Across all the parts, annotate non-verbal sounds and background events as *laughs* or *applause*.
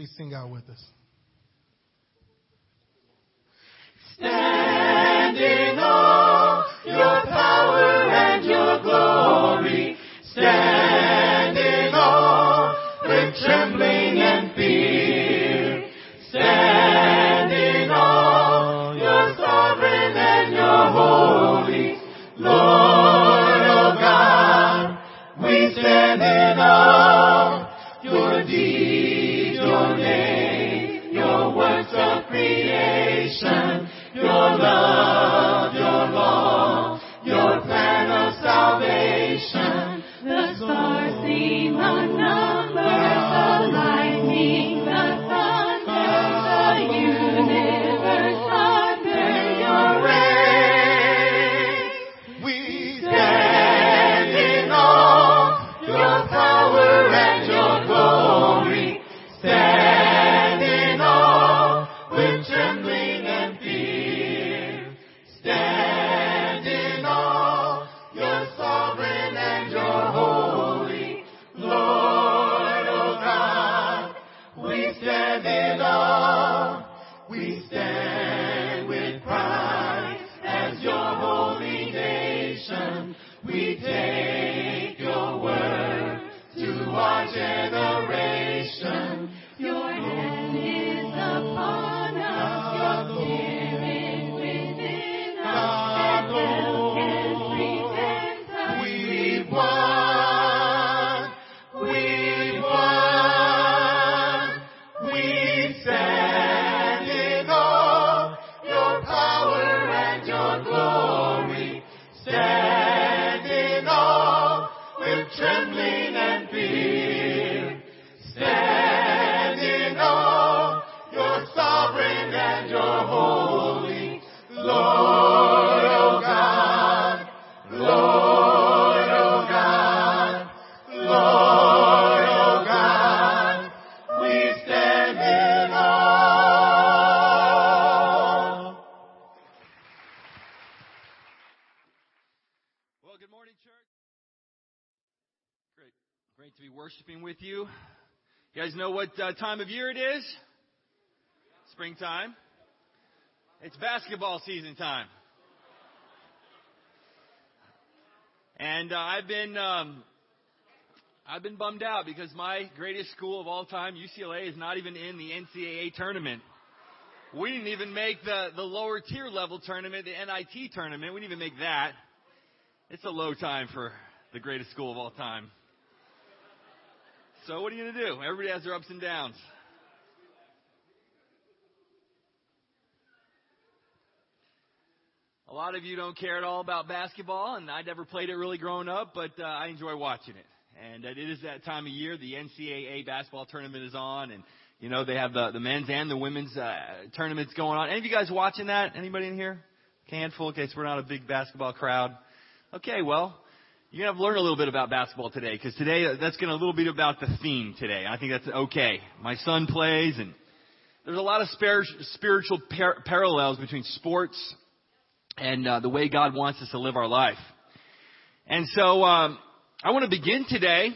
Please sing out with us. Your You guys know what uh, time of year it is? Springtime. It's basketball season time. And uh, I've been um, I've been bummed out because my greatest school of all time, UCLA, is not even in the NCAA tournament. We didn't even make the, the lower tier level tournament, the NIT tournament. We didn't even make that. It's a low time for the greatest school of all time. So what are you going to do? Everybody has their ups and downs. A lot of you don't care at all about basketball, and I never played it really growing up, but uh, I enjoy watching it. And it is that time of year. The NCAA basketball tournament is on, and you know they have the the men's and the women's uh, tournaments going on. Any of you guys watching that? Anybody in here? Handful. Okay, so we're not a big basketball crowd. Okay, well, you're gonna have to learn a little bit about basketball today, because today uh, that's gonna a little bit about the theme today. I think that's okay. My son plays, and there's a lot of spiritual par- parallels between sports and uh, the way God wants us to live our life. And so um, I want to begin today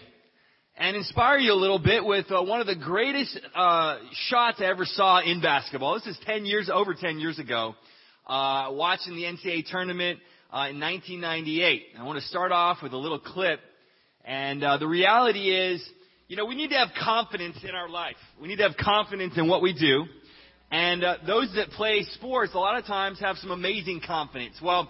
and inspire you a little bit with uh, one of the greatest uh, shots I ever saw in basketball. This is 10 years, over 10 years ago, uh, watching the NCAA tournament uh, in 1998. I want to start off with a little clip. And uh, the reality is, you know, we need to have confidence in our life. We need to have confidence in what we do. And uh, those that play sports, a lot of times have some amazing confidence. Well,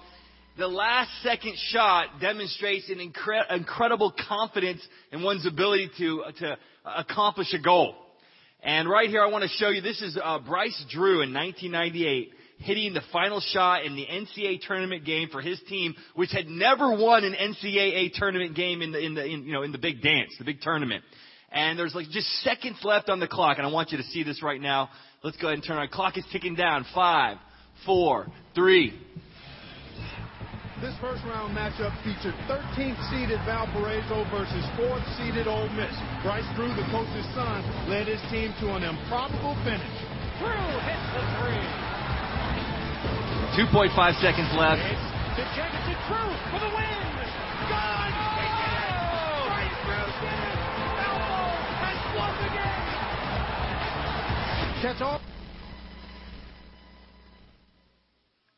the last second shot demonstrates an incre- incredible confidence in one's ability to to accomplish a goal. And right here, I want to show you. This is uh, Bryce Drew in 1998 hitting the final shot in the NCAA tournament game for his team, which had never won an NCAA tournament game in the in the in, you know in the big dance, the big tournament. And there's like just seconds left on the clock, and I want you to see this right now. Let's go ahead and turn our clock is ticking down. Five, four, three. This first round matchup featured 13th seeded Valparaiso versus 4th seeded Ole Miss. Bryce Drew, the coach's son, led his team to an improbable finish. Drew hits the three. 2.5 seconds left.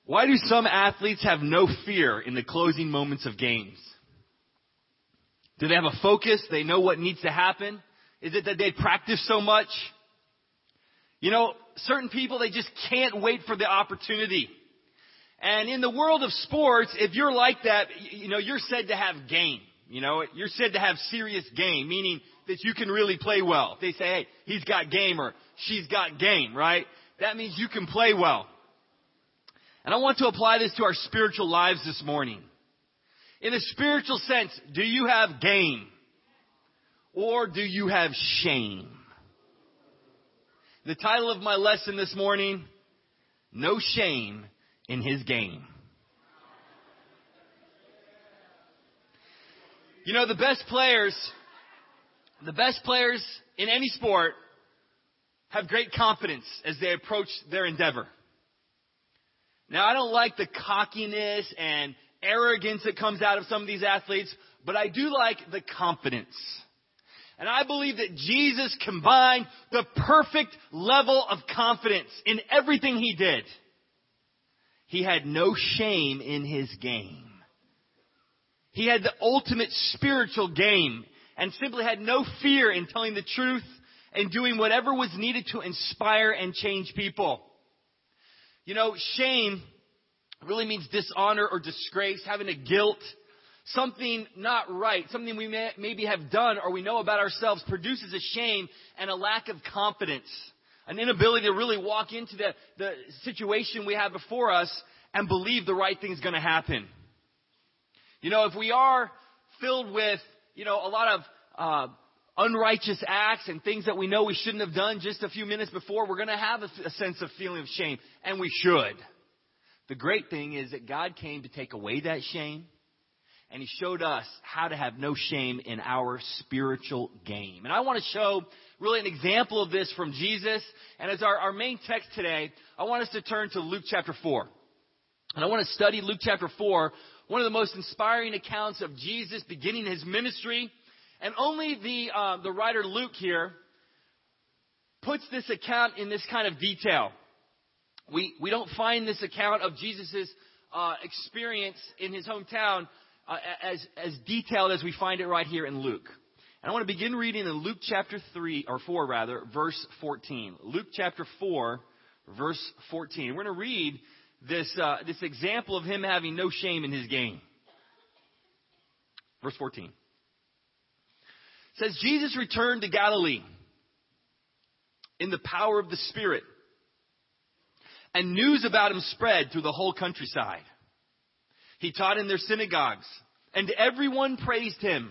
Why do some athletes have no fear in the closing moments of games? Do they have a focus? They know what needs to happen? Is it that they practice so much? You know, certain people, they just can't wait for the opportunity. And in the world of sports, if you're like that, you know, you're said to have game. You know, you're said to have serious game, meaning that you can really play well. They say, hey, he's got game or she's got game, right? That means you can play well. And I want to apply this to our spiritual lives this morning. In a spiritual sense, do you have game? Or do you have shame? The title of my lesson this morning, No Shame in His Game. You know, the best players, the best players in any sport have great confidence as they approach their endeavor. Now, I don't like the cockiness and arrogance that comes out of some of these athletes, but I do like the confidence. And I believe that Jesus combined the perfect level of confidence in everything he did. He had no shame in his game. He had the ultimate spiritual game and simply had no fear in telling the truth and doing whatever was needed to inspire and change people. You know, shame really means dishonor or disgrace, having a guilt, something not right, something we may, maybe have done or we know about ourselves produces a shame and a lack of confidence, an inability to really walk into the, the situation we have before us and believe the right thing's going to happen. You know, if we are filled with, you know, a lot of uh, unrighteous acts and things that we know we shouldn't have done just a few minutes before, we're going to have a, a sense of feeling of shame, and we should. The great thing is that God came to take away that shame, and He showed us how to have no shame in our spiritual game. And I want to show really an example of this from Jesus. And as our, our main text today, I want us to turn to Luke chapter 4. And I want to study Luke chapter 4, one of the most inspiring accounts of Jesus beginning his ministry and only the, uh, the writer Luke here puts this account in this kind of detail. We, we don't find this account of Jesus' uh, experience in his hometown uh, as, as detailed as we find it right here in Luke. And I want to begin reading in Luke chapter 3, or 4 rather, verse 14. Luke chapter 4, verse 14. We're going to read this, uh, this example of him having no shame in his game. Verse 14 says Jesus returned to Galilee in the power of the Spirit, and news about him spread through the whole countryside. He taught in their synagogues, and everyone praised him.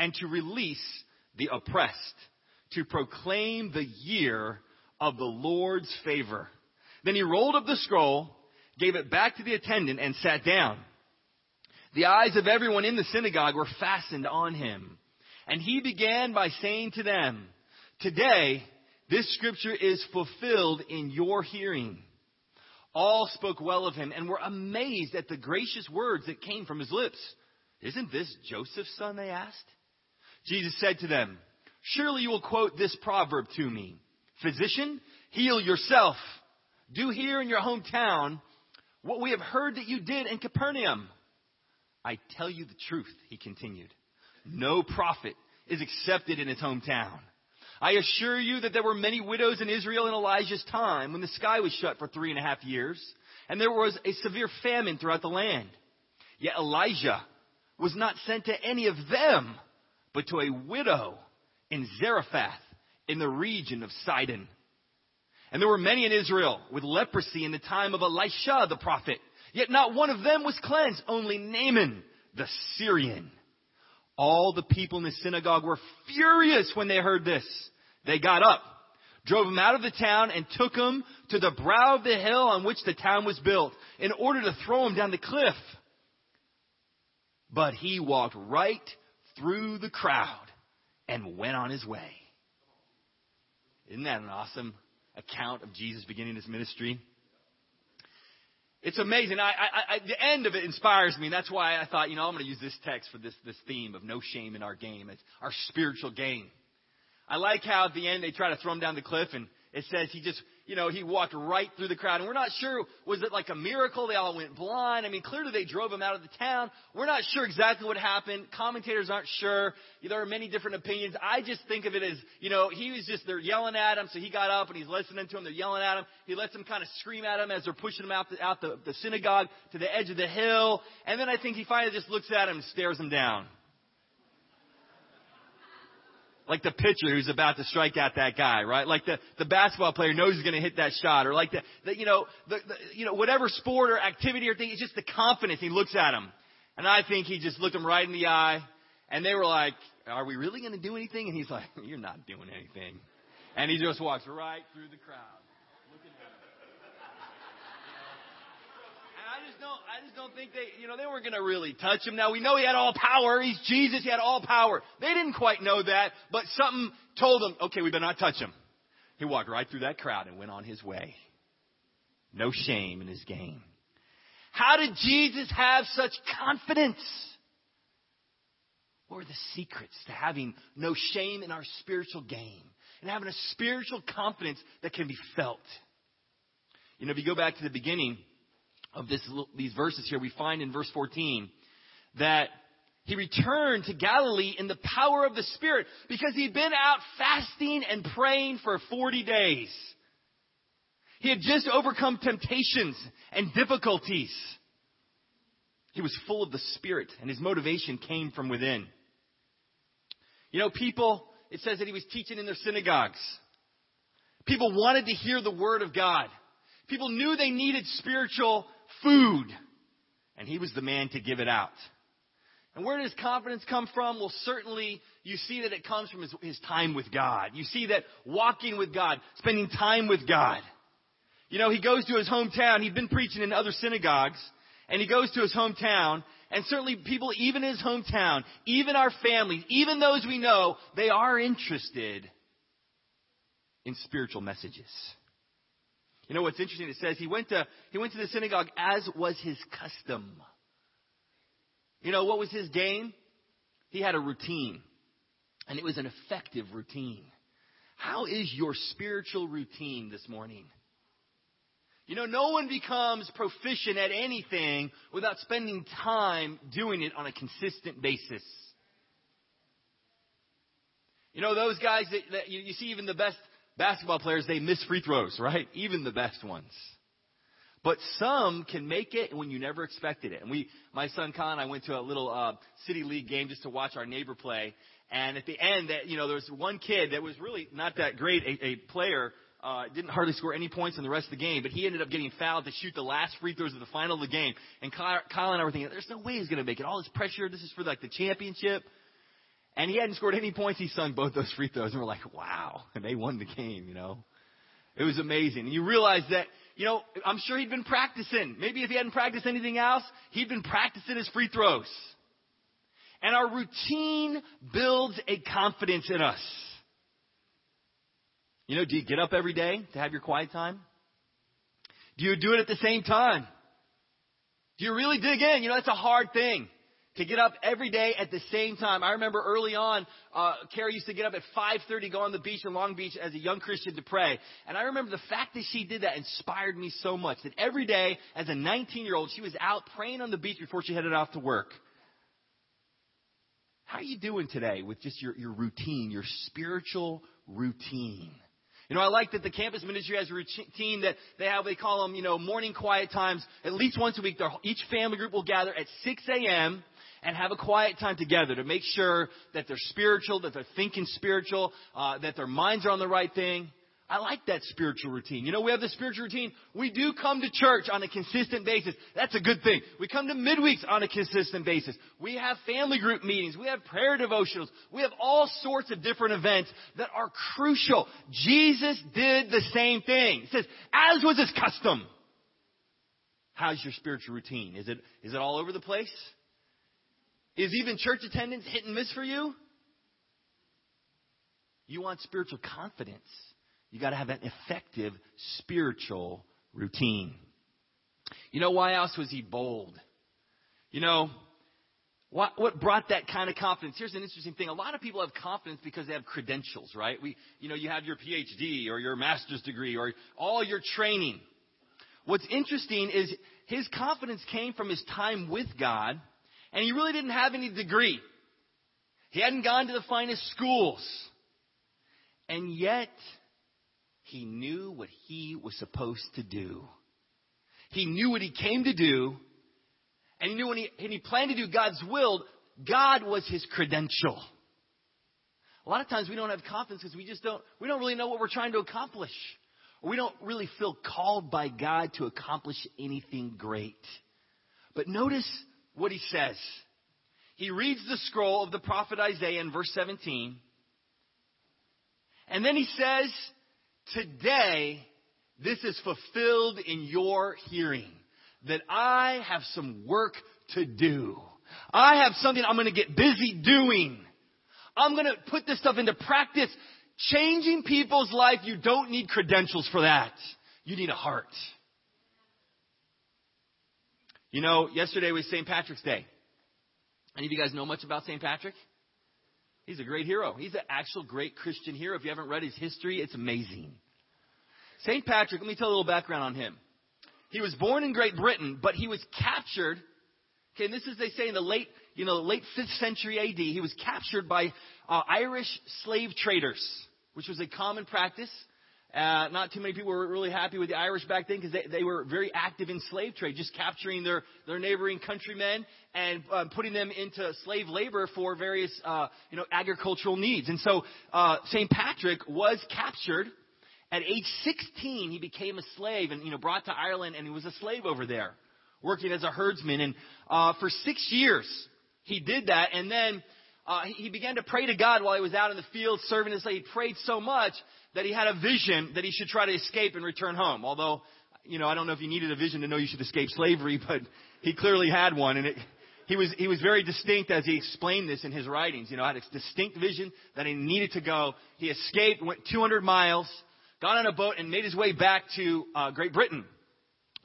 and to release the oppressed, to proclaim the year of the Lord's favor. Then he rolled up the scroll, gave it back to the attendant, and sat down. The eyes of everyone in the synagogue were fastened on him. And he began by saying to them, Today, this scripture is fulfilled in your hearing. All spoke well of him and were amazed at the gracious words that came from his lips. Isn't this Joseph's son? They asked. Jesus said to them, Surely you will quote this proverb to me Physician, heal yourself. Do here in your hometown what we have heard that you did in Capernaum. I tell you the truth, he continued no prophet is accepted in his hometown. I assure you that there were many widows in Israel in Elijah's time when the sky was shut for three and a half years, and there was a severe famine throughout the land. Yet Elijah was not sent to any of them, but to a widow in Zarephath in the region of Sidon. And there were many in Israel with leprosy in the time of Elisha the prophet. Yet not one of them was cleansed, only Naaman the Syrian. All the people in the synagogue were furious when they heard this. They got up, drove him out of the town, and took him to the brow of the hill on which the town was built, in order to throw him down the cliff. But he walked right through the crowd and went on his way. Isn't that an awesome account of Jesus beginning his ministry? It's amazing. I, I, I, the end of it inspires me, and that's why I thought, you know, I'm going to use this text for this, this theme of no shame in our game. It's our spiritual game. I like how at the end they try to throw him down the cliff, and it says he just, you know, he walked right through the crowd. And we're not sure, was it like a miracle? They all went blind. I mean, clearly they drove him out of the town. We're not sure exactly what happened. Commentators aren't sure. There are many different opinions. I just think of it as, you know, he was just, they're yelling at him, so he got up and he's listening to them. They're yelling at him. He lets them kind of scream at him as they're pushing him out the, out the, the synagogue to the edge of the hill. And then I think he finally just looks at him and stares him down like the pitcher who's about to strike out that guy, right? Like the, the basketball player knows he's going to hit that shot, or like the, the you know, the, the, you know, whatever sport or activity or thing, it's just the confidence. He looks at him. And I think he just looked him right in the eye, and they were like, are we really going to do anything? And he's like, you're not doing anything. And he just walks right through the crowd. I just don't, I just don't think they, you know, they weren't going to really touch him. Now we know he had all power. He's Jesus. He had all power. They didn't quite know that, but something told them, okay, we better not touch him. He walked right through that crowd and went on his way. No shame in his game. How did Jesus have such confidence? What were the secrets to having no shame in our spiritual game and having a spiritual confidence that can be felt? You know, if you go back to the beginning, of this, these verses here, we find in verse 14 that he returned to Galilee in the power of the Spirit because he'd been out fasting and praying for 40 days. He had just overcome temptations and difficulties. He was full of the Spirit and his motivation came from within. You know, people, it says that he was teaching in their synagogues. People wanted to hear the Word of God. People knew they needed spiritual food. And he was the man to give it out. And where does confidence come from? Well, certainly you see that it comes from his, his, time with God. You see that walking with God, spending time with God. You know, he goes to his hometown. He'd been preaching in other synagogues. And he goes to his hometown. And certainly people, even in his hometown, even our families, even those we know, they are interested in spiritual messages. You know what's interesting? It says he went to, he went to the synagogue as was his custom. You know, what was his game? He had a routine. And it was an effective routine. How is your spiritual routine this morning? You know, no one becomes proficient at anything without spending time doing it on a consistent basis. You know, those guys that, that you, you see even the best basketball players, they miss free throws, right? Even the best ones. But some can make it when you never expected it. And we, my son Con I went to a little uh, city league game just to watch our neighbor play. And at the end, that you know, there was one kid that was really not that great a, a player. Uh, didn't hardly score any points in the rest of the game, but he ended up getting fouled to shoot the last free throws of the final of the game. And Kyle, Kyle and I were thinking, there's no way he's going to make it. All this pressure. This is for like the championship. And he hadn't scored any points. He sung both those free throws. And we're like, wow. *laughs* And they won the game, you know. It was amazing. And you realize that, you know, I'm sure he'd been practicing. Maybe if he hadn't practiced anything else, he'd been practicing his free throws. And our routine builds a confidence in us. You know, do you get up every day to have your quiet time? Do you do it at the same time? Do you really dig in? You know, that's a hard thing to get up every day at the same time. I remember early on, uh, Carrie used to get up at 5:30, go on the beach in Long Beach as a young Christian to pray. And I remember the fact that she did that inspired me so much that every day as a 19 year old, she was out praying on the beach before she headed off to work. How are you doing today with just your, your routine, your spiritual routine? You know, I like that the campus ministry has a routine that they have, they call them, you know, morning quiet times. At least once a week, each family group will gather at 6 a.m and have a quiet time together to make sure that they're spiritual, that they're thinking spiritual, uh, that their minds are on the right thing. I like that spiritual routine. You know, we have the spiritual routine. We do come to church on a consistent basis. That's a good thing. We come to midweeks on a consistent basis. We have family group meetings. We have prayer devotionals. We have all sorts of different events that are crucial. Jesus did the same thing. He says, as was his custom. How's your spiritual routine? Is it, is it all over the place? Is even church attendance hit and miss for you? You want spiritual confidence. You got to have an effective spiritual routine. You know, why else was he bold? You know, what, what brought that kind of confidence? Here's an interesting thing. A lot of people have confidence because they have credentials, right? We, you know, you have your PhD or your master's degree or all your training. What's interesting is his confidence came from his time with God, and he really didn't have any degree. He hadn't gone to the finest schools. And yet, he knew what he was supposed to do. He knew what he came to do, and he knew when he, and he planned to do God's will, God was his credential. A lot of times we don't have confidence because we just don't, we don't really know what we're trying to accomplish. We don't really feel called by God to accomplish anything great. But notice what he says. He reads the scroll of the prophet Isaiah in verse 17. And then he says, Today, this is fulfilled in your hearing. That I have some work to do. I have something I'm going to get busy doing. I'm going to put this stuff into practice. Changing people's life, you don't need credentials for that. You need a heart. You know, yesterday was St. Patrick's Day. Any of you guys know much about St. Patrick? He's a great hero. He's an actual great Christian hero. If you haven't read his history, it's amazing. St. Patrick, let me tell a little background on him. He was born in Great Britain, but he was captured. Okay, and this is, they say, in the late, you know, late 5th century AD. He was captured by uh, Irish slave traders, which was a common practice. Uh, not too many people were really happy with the Irish back then because they, they were very active in slave trade, just capturing their, their neighboring countrymen and uh, putting them into slave labor for various, uh, you know, agricultural needs. And so uh, St. Patrick was captured. At age 16, he became a slave and, you know, brought to Ireland and he was a slave over there, working as a herdsman. And uh, for six years, he did that. And then uh, he began to pray to God while he was out in the field serving as slave. He prayed so much that he had a vision that he should try to escape and return home. Although, you know, I don't know if you needed a vision to know you should escape slavery, *laughs* but he clearly had one, and it, he was he was very distinct as he explained this in his writings. You know, had a distinct vision that he needed to go. He escaped, went 200 miles, got on a boat, and made his way back to uh, Great Britain.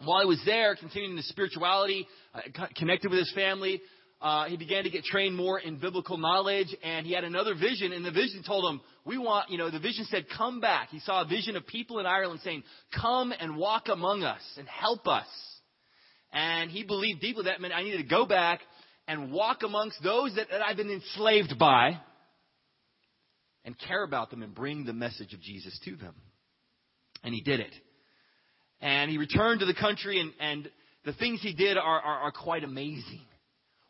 While he was there, continuing the spirituality, uh, connected with his family, uh, he began to get trained more in biblical knowledge, and he had another vision, and the vision told him, we want, you know, the vision said, come back. He saw a vision of people in Ireland saying, come and walk among us and help us. And he believed deeply that meant I needed to go back and walk amongst those that, that I've been enslaved by and care about them and bring the message of Jesus to them. And he did it. And he returned to the country, and, and the things he did are, are, are quite amazing.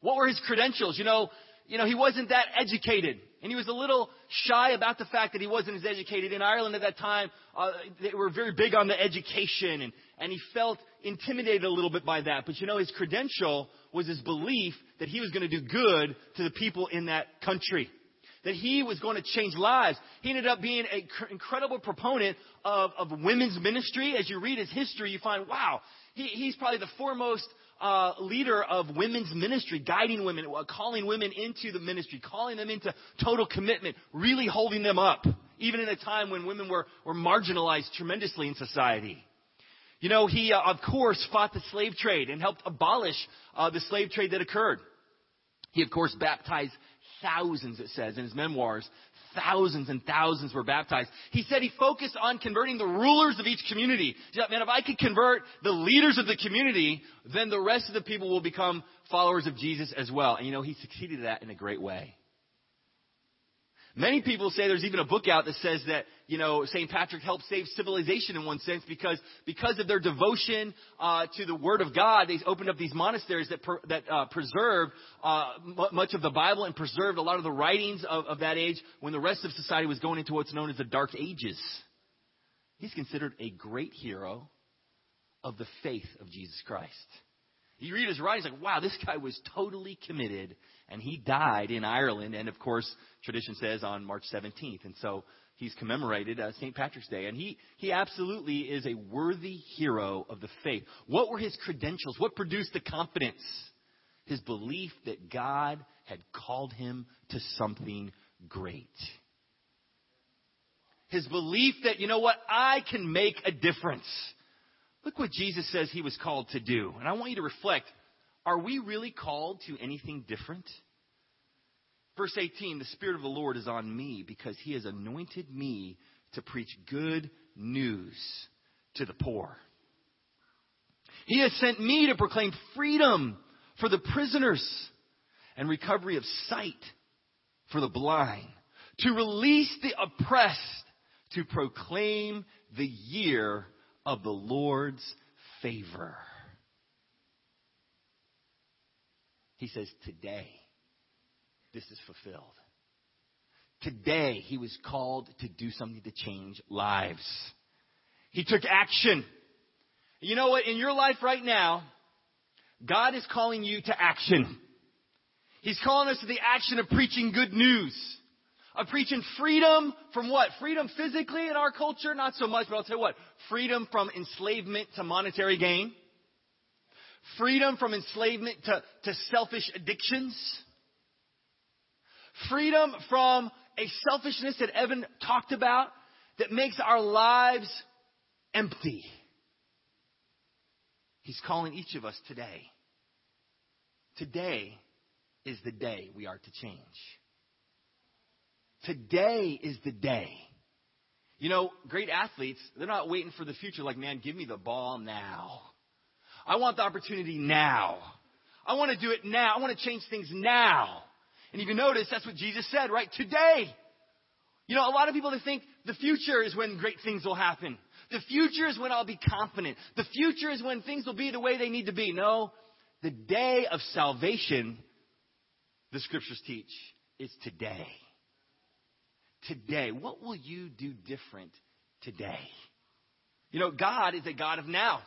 What were his credentials? You know, you know, he wasn't that educated. And he was a little shy about the fact that he wasn't as educated. In Ireland at that time, uh, they were very big on the education, and, and he felt intimidated a little bit by that. But you know, his credential was his belief that he was going to do good to the people in that country. That he was going to change lives. He ended up being an incredible proponent of, of women's ministry. As you read his history, you find, wow, he, he's probably the foremost uh, leader of women's ministry, guiding women, uh, calling women into the ministry, calling them into total commitment, really holding them up, even in a time when women were, were marginalized tremendously in society. You know, he, uh, of course, fought the slave trade and helped abolish uh, the slave trade that occurred. He, of course, baptized thousands, it says in his memoirs, thousands and thousands were baptized. He said he focused on converting the rulers of each community. Man, if I could convert the leaders of the community, then the rest of the people will become followers of Jesus as well. And you know, he succeeded at that in a great way. Many people say there's even a book out that says that, you know, St. Patrick helped save civilization in one sense because, because of their devotion uh, to the Word of God, they opened up these monasteries that, per, that uh, preserved uh, m- much of the Bible and preserved a lot of the writings of, of that age when the rest of society was going into what's known as the Dark Ages. He's considered a great hero of the faith of Jesus Christ. You read his writings, like, wow, this guy was totally committed, and he died in Ireland, and of course, tradition says on March 17th, and so he's commemorated uh, St. Patrick's Day, and he he absolutely is a worthy hero of the faith. What were his credentials? What produced the confidence? His belief that God had called him to something great. His belief that, you know what, I can make a difference. Look what Jesus says he was called to do. And I want you to reflect are we really called to anything different? Verse 18 The Spirit of the Lord is on me because he has anointed me to preach good news to the poor. He has sent me to proclaim freedom for the prisoners and recovery of sight for the blind, to release the oppressed, to proclaim the year of the Lord's favor. He says, Today, this is fulfilled. Today, he was called to do something to change lives. He took action. You know what? In your life right now, God is calling you to action. He's calling us to the action of preaching good news. Of preaching freedom from what? Freedom physically in our culture? Not so much, but I'll tell you what. Freedom from enslavement to monetary gain. Freedom from enslavement to, to selfish addictions. Freedom from a selfishness that Evan talked about that makes our lives empty. He's calling each of us today. Today is the day we are to change. Today is the day. You know, great athletes, they're not waiting for the future like, man, give me the ball now. I want the opportunity now. I want to do it now. I want to change things now. And if you notice, that's what Jesus said, right? Today. You know, a lot of people they think the future is when great things will happen. The future is when I'll be confident. The future is when things will be the way they need to be. No, the day of salvation, the scriptures teach, is today. Today. What will you do different today? You know, God is a God of now.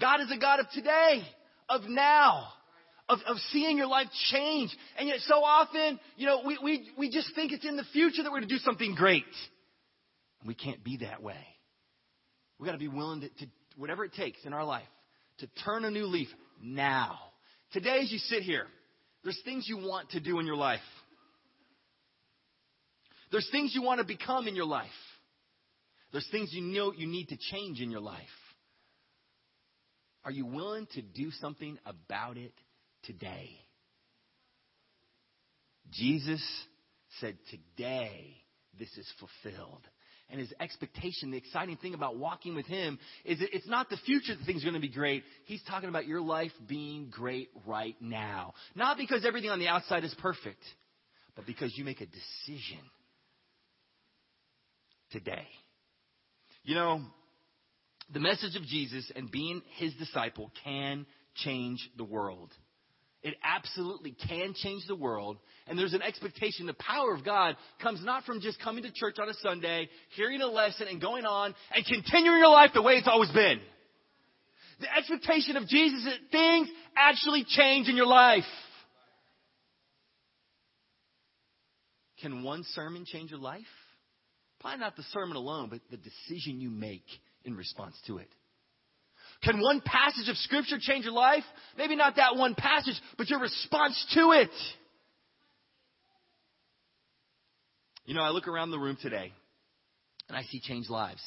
God is a God of today, of now, of, of seeing your life change. And yet so often, you know, we, we, we just think it's in the future that we're going to do something great. We can't be that way. We've got to be willing to, to, whatever it takes in our life, to turn a new leaf now. Today, as you sit here, there's things you want to do in your life. There's things you want to become in your life. There's things you know you need to change in your life. Are you willing to do something about it today? Jesus said, Today this is fulfilled. And his expectation, the exciting thing about walking with him is it's not the future that things are going to be great. He's talking about your life being great right now. Not because everything on the outside is perfect, but because you make a decision today. You know, the message of Jesus and being his disciple can change the world. It absolutely can change the world. And there's an expectation. The power of God comes not from just coming to church on a Sunday, hearing a lesson, and going on and continuing your life the way it's always been. The expectation of Jesus is that things actually change in your life. Can one sermon change your life? Probably not the sermon alone, but the decision you make in response to it. Can one passage of Scripture change your life? Maybe not that one passage, but your response to it. You know, I look around the room today and I see changed lives.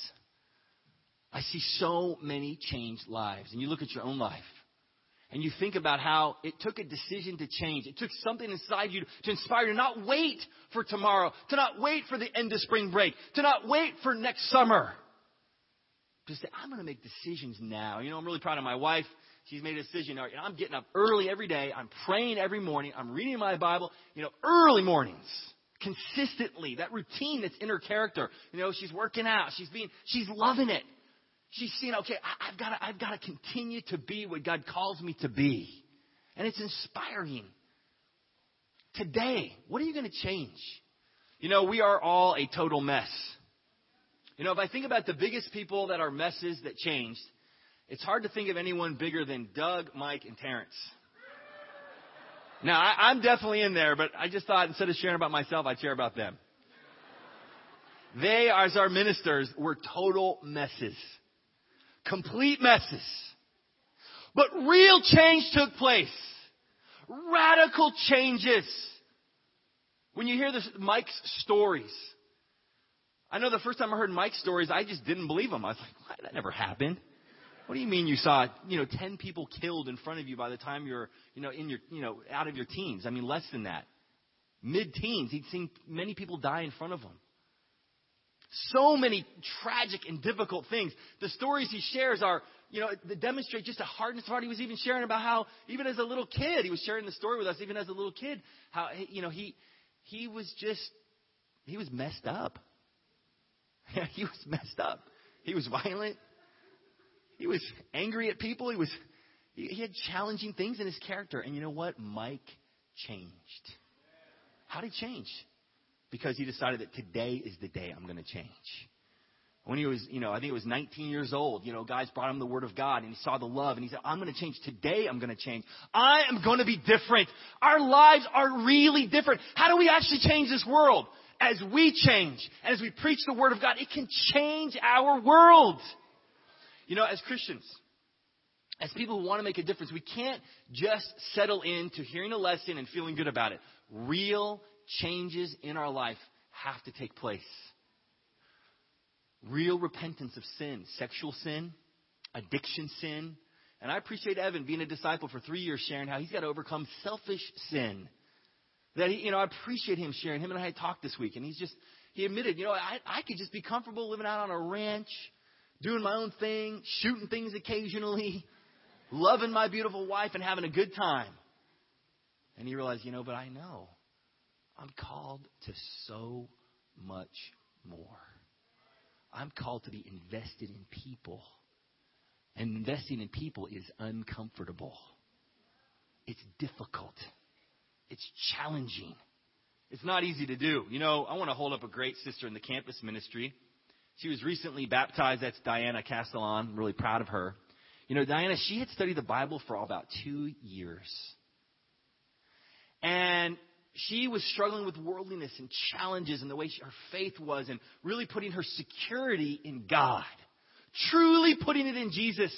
I see so many changed lives. And you look at your own life and you think about how it took a decision to change. It took something inside you to inspire you to not wait for tomorrow, to not wait for the end of spring break, to not wait for next summer. To say, I'm going to make decisions now. You know, I'm really proud of my wife. She's made a decision. I'm getting up early every day. I'm praying every morning. I'm reading my Bible, you know, early mornings. Consistently. That routine that's in her character. You know, she's working out. She's being, she's loving it. She's seeing, okay, I, have got to, I've got to continue to be what God calls me to be. And it's inspiring. Today, what are you going to change? You know, we are all a total mess. You know, if I think about the biggest people that are messes that changed, it's hard to think of anyone bigger than Doug, Mike, and Terrence. Now, I, I'm definitely in there, but I just thought instead of sharing about myself, I'd share about them. They, as our ministers, were total messes. Complete messes. But real change took place. Radical changes. When you hear this, Mike's stories. I know the first time I heard Mike's stories, I just didn't believe them. I was like, what? That never happened. What do you mean you saw, you know, 10 people killed in front of you by the time you're, you know, in your, you know, out of your teens? I mean, less than that. Mid-teens, he'd seen many people die in front of him. So many tragic and difficult things. The stories he shares are, you know, they demonstrate just a hardness of heart. He was even sharing about how, even as a little kid, he was sharing the story with us, even as a little kid, how, you know, he, he was just, he was messed up. *laughs* he was messed up. He was violent. He was angry at people. He was, he, he had challenging things in his character. And you know what? Mike changed. How did he change? because he decided that today is the day I'm going to change. When he was, you know, I think it was 19 years old, you know, guys brought him the Word of God and he saw the love and he said, I'm going to change. Today I'm going to change. I am going to be different. Our lives are really different. How do we actually change this world? As we change and as we preach the Word of God, it can change our world. You know, as Christians, as people who want to make a difference, we can't just settle into hearing a lesson and feeling good about it. Real changes in our life have to take place. Real repentance of sin, sexual sin, addiction sin. And I appreciate Evan being a disciple for three years, sharing how he's got to overcome selfish sin. That he, you know, I appreciate him sharing. Him and I had talked this week, and he's just he admitted, you know, I, I could just be comfortable living out on a ranch, doing my own thing, shooting things occasionally, *laughs* loving my beautiful wife, and having a good time. And he realized, you know, but I know I'm called to so much more. I'm called to be invested in people. And investing in people is uncomfortable. It's difficult. It's challenging. It's not easy to do. You know, I want to hold up a great sister in the campus ministry. She was recently baptized. That's Diana Castellan. I'm really proud of her. You know, Diana, she had studied the Bible for about two years. And she was struggling with worldliness and challenges and the way she, her faith was and really putting her security in God. Truly putting it in Jesus.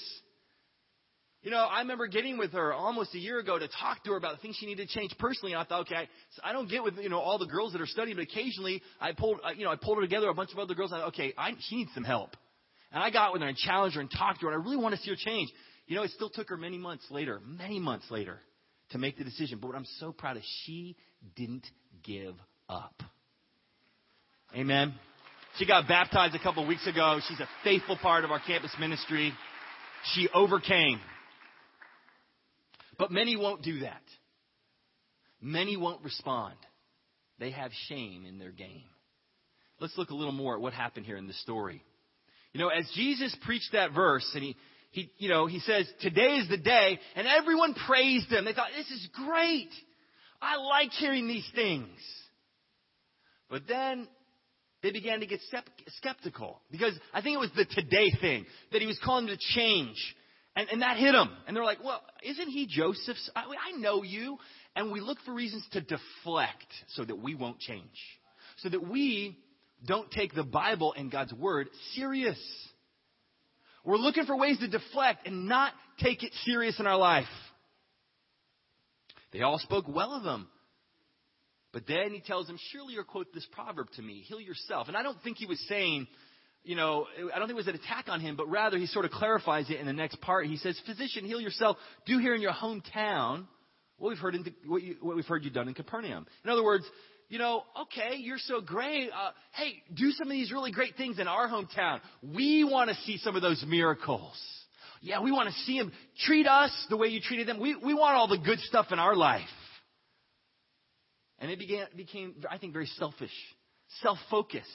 You know, I remember getting with her almost a year ago to talk to her about the things she needed to change personally. And I thought, okay, so I don't get with you know all the girls that are studying, but occasionally I pulled, you know, I pulled her together a bunch of other girls. I thought, okay, I, she needs some help. And I got with her and challenged her and talked to her. And I really want to see her change. You know, it still took her many months later, many months later, to make the decision. But what I'm so proud of, she didn't give up. Amen. She got baptized a couple weeks ago. She's a faithful part of our campus ministry. She overcame. But many won't do that. Many won't respond. They have shame in their game. Let's look a little more at what happened here in the story. You know, as Jesus preached that verse and he, he, you know, he says, today is the day, and everyone praised him. They thought, this is great. I like hearing these things. But then they began to get skeptical because I think it was the today thing that he was calling them to change. And, and that hit them. And they're like, well, isn't he Joseph's? I, I know you. And we look for reasons to deflect so that we won't change. So that we don't take the Bible and God's Word serious. We're looking for ways to deflect and not take it serious in our life. They all spoke well of him. But then he tells them, Surely you'll quote this proverb to me, heal yourself. And I don't think he was saying, you know, I don't think it was an attack on him, but rather he sort of clarifies it in the next part. He says, Physician, heal yourself. Do here in your hometown what we've heard, in, what, you, what we've heard you done in Capernaum. In other words, you know, okay, you're so great. Uh, hey, do some of these really great things in our hometown. We want to see some of those miracles. Yeah, we want to see them treat us the way you treated them. We, we want all the good stuff in our life. And it began, became, I think, very selfish, self focused.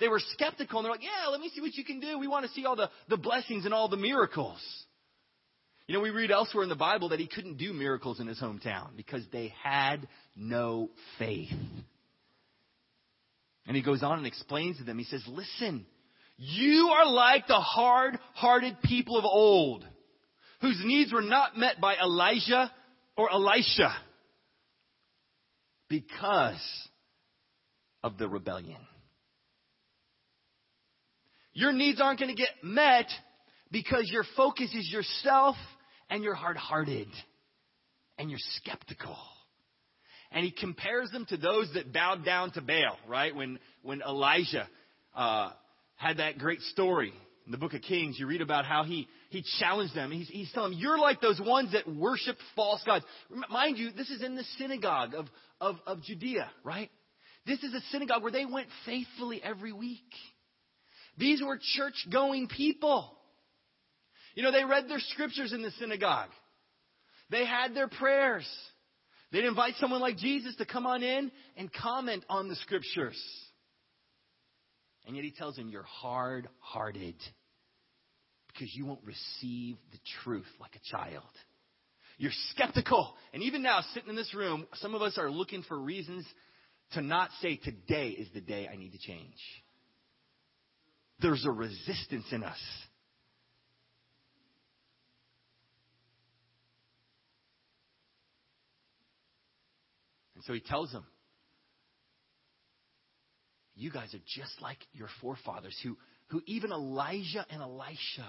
They were skeptical and they're like, yeah, let me see what you can do. We want to see all the, the blessings and all the miracles. You know, we read elsewhere in the Bible that he couldn't do miracles in his hometown because they had no faith. And he goes on and explains to them, he says, listen, You are like the hard-hearted people of old, whose needs were not met by Elijah or Elisha because of the rebellion. Your needs aren't going to get met because your focus is yourself and you're hard hearted and you're skeptical. And he compares them to those that bowed down to Baal, right? When, when Elijah uh, had that great story in the book of Kings, you read about how he, he challenged them. He's, he's telling them, You're like those ones that worship false gods. Mind you, this is in the synagogue of, of, of Judea, right? This is a synagogue where they went faithfully every week. These were church going people. You know, they read their scriptures in the synagogue. They had their prayers. They'd invite someone like Jesus to come on in and comment on the scriptures. And yet he tells them, You're hard hearted because you won't receive the truth like a child. You're skeptical. And even now, sitting in this room, some of us are looking for reasons to not say, Today is the day I need to change. There's a resistance in us. And so he tells them, You guys are just like your forefathers, who, who even Elijah and Elisha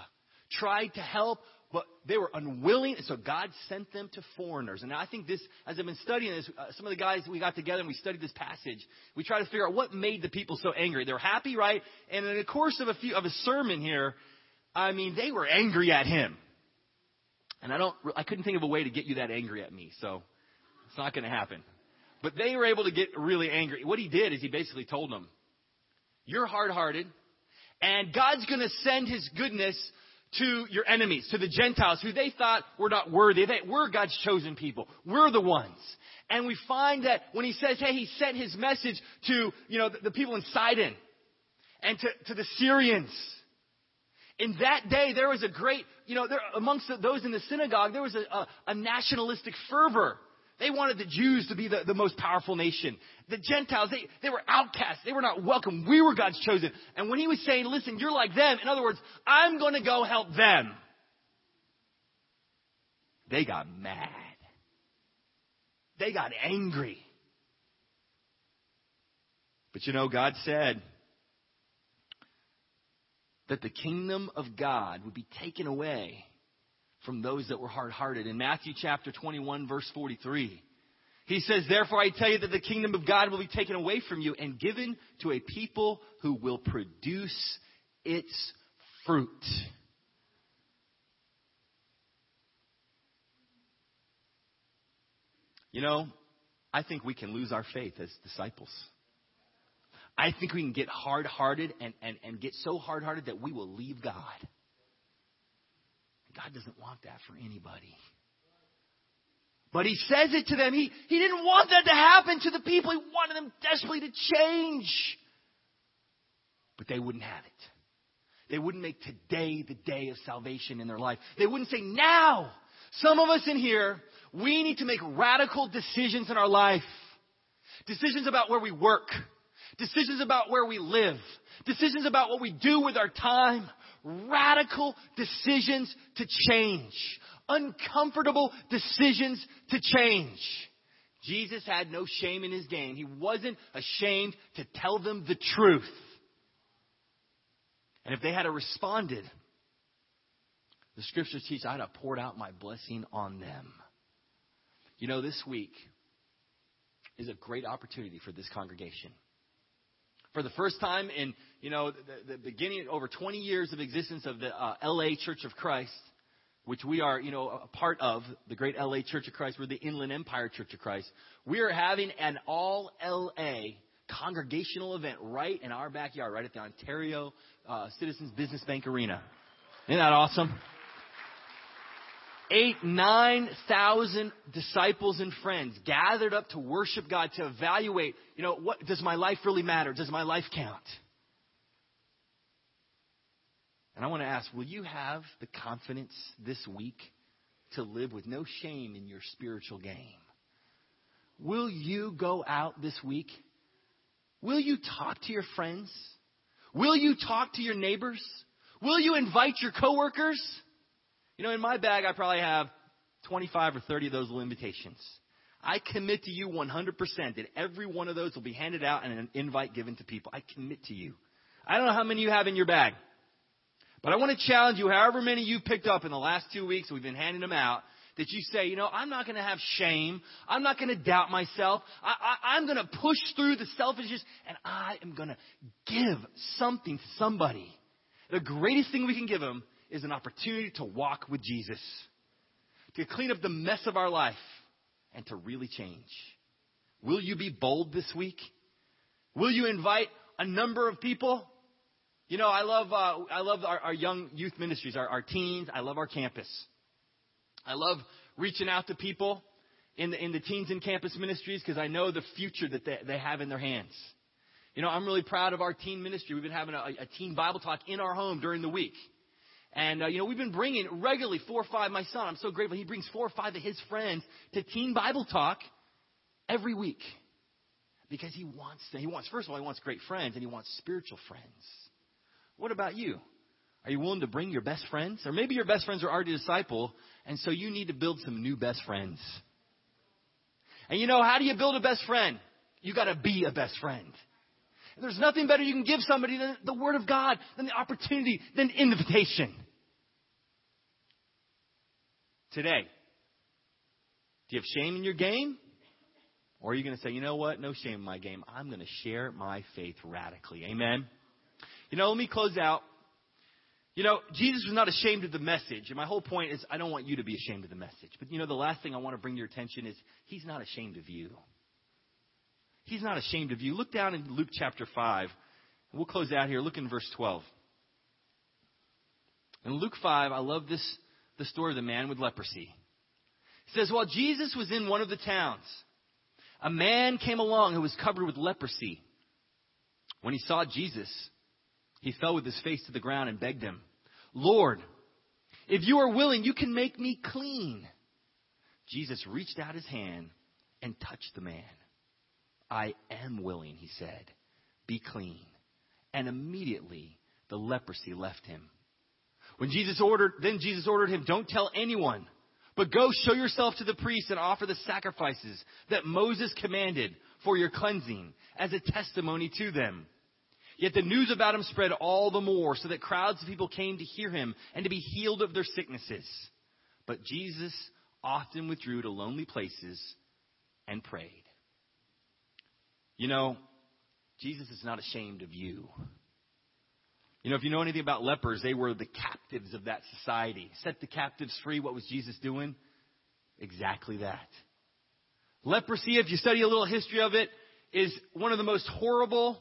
tried to help, but they were unwilling, and so God sent them to foreigners. And I think this, as I've been studying this, uh, some of the guys we got together and we studied this passage, we tried to figure out what made the people so angry. They're happy, right? And in the course of a few of a sermon here, I mean, they were angry at him. And I don't, I couldn't think of a way to get you that angry at me, so it's not going to happen. But they were able to get really angry. What he did is he basically told them, "You're hard-hearted, and God's going to send His goodness to your enemies, to the Gentiles who they thought were not worthy. They, we're God's chosen people. We're the ones. And we find that when he says, hey, he sent his message to, you know, the, the people in Sidon and to, to the Syrians. In that day, there was a great, you know, there, amongst those in the synagogue, there was a, a, a nationalistic fervor. They wanted the Jews to be the, the most powerful nation. The Gentiles, they, they were outcasts. They were not welcome. We were God's chosen. And when he was saying, listen, you're like them, in other words, I'm going to go help them, they got mad. They got angry. But you know, God said that the kingdom of God would be taken away from those that were hard hearted. In Matthew chapter 21, verse 43, he says, Therefore I tell you that the kingdom of God will be taken away from you and given to a people who will produce its fruit. You know, I think we can lose our faith as disciples. I think we can get hard hearted and, and, and get so hard hearted that we will leave God. God doesn't want that for anybody. But he says it to them. He, he didn't want that to happen to the people. He wanted them desperately to change. But they wouldn't have it. They wouldn't make today the day of salvation in their life. They wouldn't say, now. Some of us in here, we need to make radical decisions in our life. Decisions about where we work. Decisions about where we live. Decisions about what we do with our time radical decisions to change, uncomfortable decisions to change. Jesus had no shame in his game. He wasn't ashamed to tell them the truth. And if they had responded, the scriptures teach I'd have poured out my blessing on them. You know, this week is a great opportunity for this congregation for the first time in, you know, the, the beginning, over 20 years of existence of the uh, LA Church of Christ, which we are, you know, a part of, the great LA Church of Christ. We're the Inland Empire Church of Christ. We are having an all LA congregational event right in our backyard, right at the Ontario uh, Citizens Business Bank Arena. Isn't that awesome? Eight, nine thousand disciples and friends gathered up to worship God, to evaluate, you know, what does my life really matter? Does my life count? And I want to ask, will you have the confidence this week to live with no shame in your spiritual game? Will you go out this week? Will you talk to your friends? Will you talk to your neighbors? Will you invite your coworkers? You know, in my bag, I probably have 25 or 30 of those little invitations. I commit to you 100% that every one of those will be handed out and an invite given to people. I commit to you. I don't know how many you have in your bag, but I want to challenge you, however many you picked up in the last two weeks, we've been handing them out, that you say, you know, I'm not going to have shame. I'm not going to doubt myself. I, I, I'm going to push through the selfishness and I am going to give something to somebody. The greatest thing we can give them is an opportunity to walk with Jesus, to clean up the mess of our life, and to really change. Will you be bold this week? Will you invite a number of people? You know, I love uh, I love our, our young youth ministries, our, our teens. I love our campus. I love reaching out to people in the in the teens and campus ministries because I know the future that they, they have in their hands. You know, I'm really proud of our teen ministry. We've been having a, a teen Bible talk in our home during the week. And, uh, you know, we've been bringing regularly four or five, my son, I'm so grateful, he brings four or five of his friends to Teen Bible Talk every week. Because he wants, to, he wants, first of all, he wants great friends and he wants spiritual friends. What about you? Are you willing to bring your best friends? Or maybe your best friends are already disciple, and so you need to build some new best friends. And you know, how do you build a best friend? You gotta be a best friend. There's nothing better you can give somebody than the Word of God, than the opportunity, than invitation. Today, do you have shame in your game? Or are you going to say, you know what? No shame in my game. I'm going to share my faith radically. Amen. You know, let me close out. You know, Jesus was not ashamed of the message. And my whole point is, I don't want you to be ashamed of the message. But you know, the last thing I want to bring your attention is, He's not ashamed of you. He's not ashamed of you. Look down in Luke chapter 5. We'll close out here. Look in verse 12. In Luke 5, I love this, the story of the man with leprosy. It says, While Jesus was in one of the towns, a man came along who was covered with leprosy. When he saw Jesus, he fell with his face to the ground and begged him, Lord, if you are willing, you can make me clean. Jesus reached out his hand and touched the man. I am willing, he said. Be clean. And immediately the leprosy left him. When Jesus ordered, then Jesus ordered him, don't tell anyone, but go show yourself to the priest and offer the sacrifices that Moses commanded for your cleansing as a testimony to them. Yet the news about him spread all the more so that crowds of people came to hear him and to be healed of their sicknesses. But Jesus often withdrew to lonely places and prayed. You know, Jesus is not ashamed of you. You know, if you know anything about lepers, they were the captives of that society. Set the captives free. What was Jesus doing? Exactly that. Leprosy, if you study a little history of it, is one of the most horrible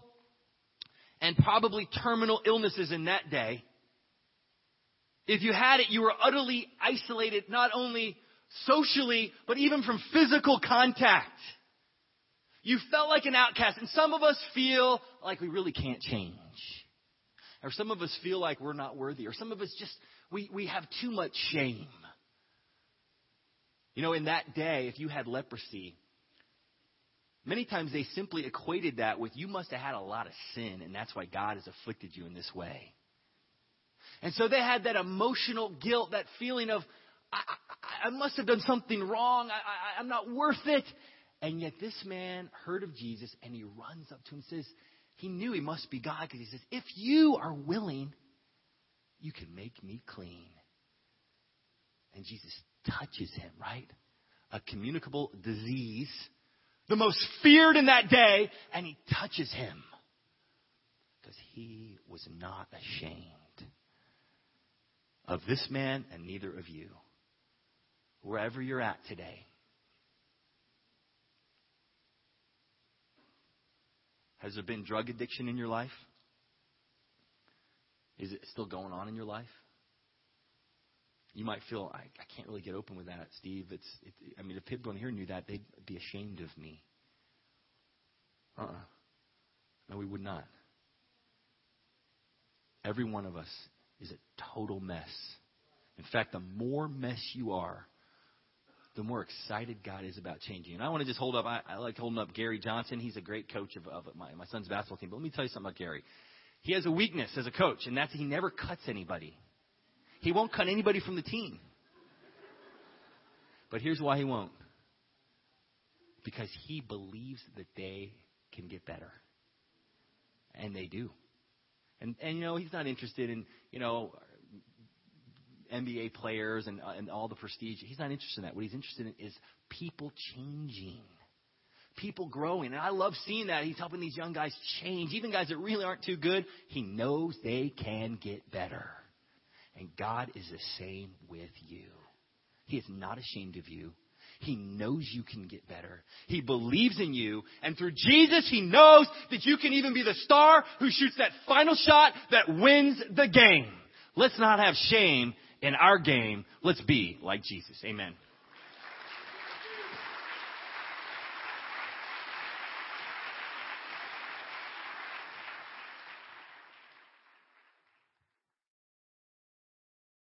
and probably terminal illnesses in that day. If you had it, you were utterly isolated, not only socially, but even from physical contact. You felt like an outcast. And some of us feel like we really can't change. Or some of us feel like we're not worthy. Or some of us just, we, we have too much shame. You know, in that day, if you had leprosy, many times they simply equated that with you must have had a lot of sin, and that's why God has afflicted you in this way. And so they had that emotional guilt, that feeling of, I, I, I must have done something wrong. I, I, I'm not worth it. And yet this man heard of Jesus and he runs up to him and says, he knew he must be God because he says, if you are willing, you can make me clean. And Jesus touches him, right? A communicable disease, the most feared in that day, and he touches him because he was not ashamed of this man and neither of you. Wherever you're at today, Has there been drug addiction in your life? Is it still going on in your life? You might feel, I, I can't really get open with that, Steve. It's, it, I mean, if people in here knew that, they'd be ashamed of me. Uh uh-uh. uh No, we would not. Every one of us is a total mess. In fact, the more mess you are, the more excited God is about changing. And I want to just hold up, I, I like holding up Gary Johnson. He's a great coach of, of my, my son's basketball team. But let me tell you something about Gary. He has a weakness as a coach, and that's he never cuts anybody. He won't cut anybody from the team. But here's why he won't. Because he believes that they can get better. And they do. And and you know, he's not interested in, you know, NBA players and, uh, and all the prestige. He's not interested in that. What he's interested in is people changing, people growing. And I love seeing that. He's helping these young guys change, even guys that really aren't too good. He knows they can get better. And God is the same with you. He is not ashamed of you. He knows you can get better. He believes in you. And through Jesus, He knows that you can even be the star who shoots that final shot that wins the game. Let's not have shame in our game. Let's be like Jesus. Amen.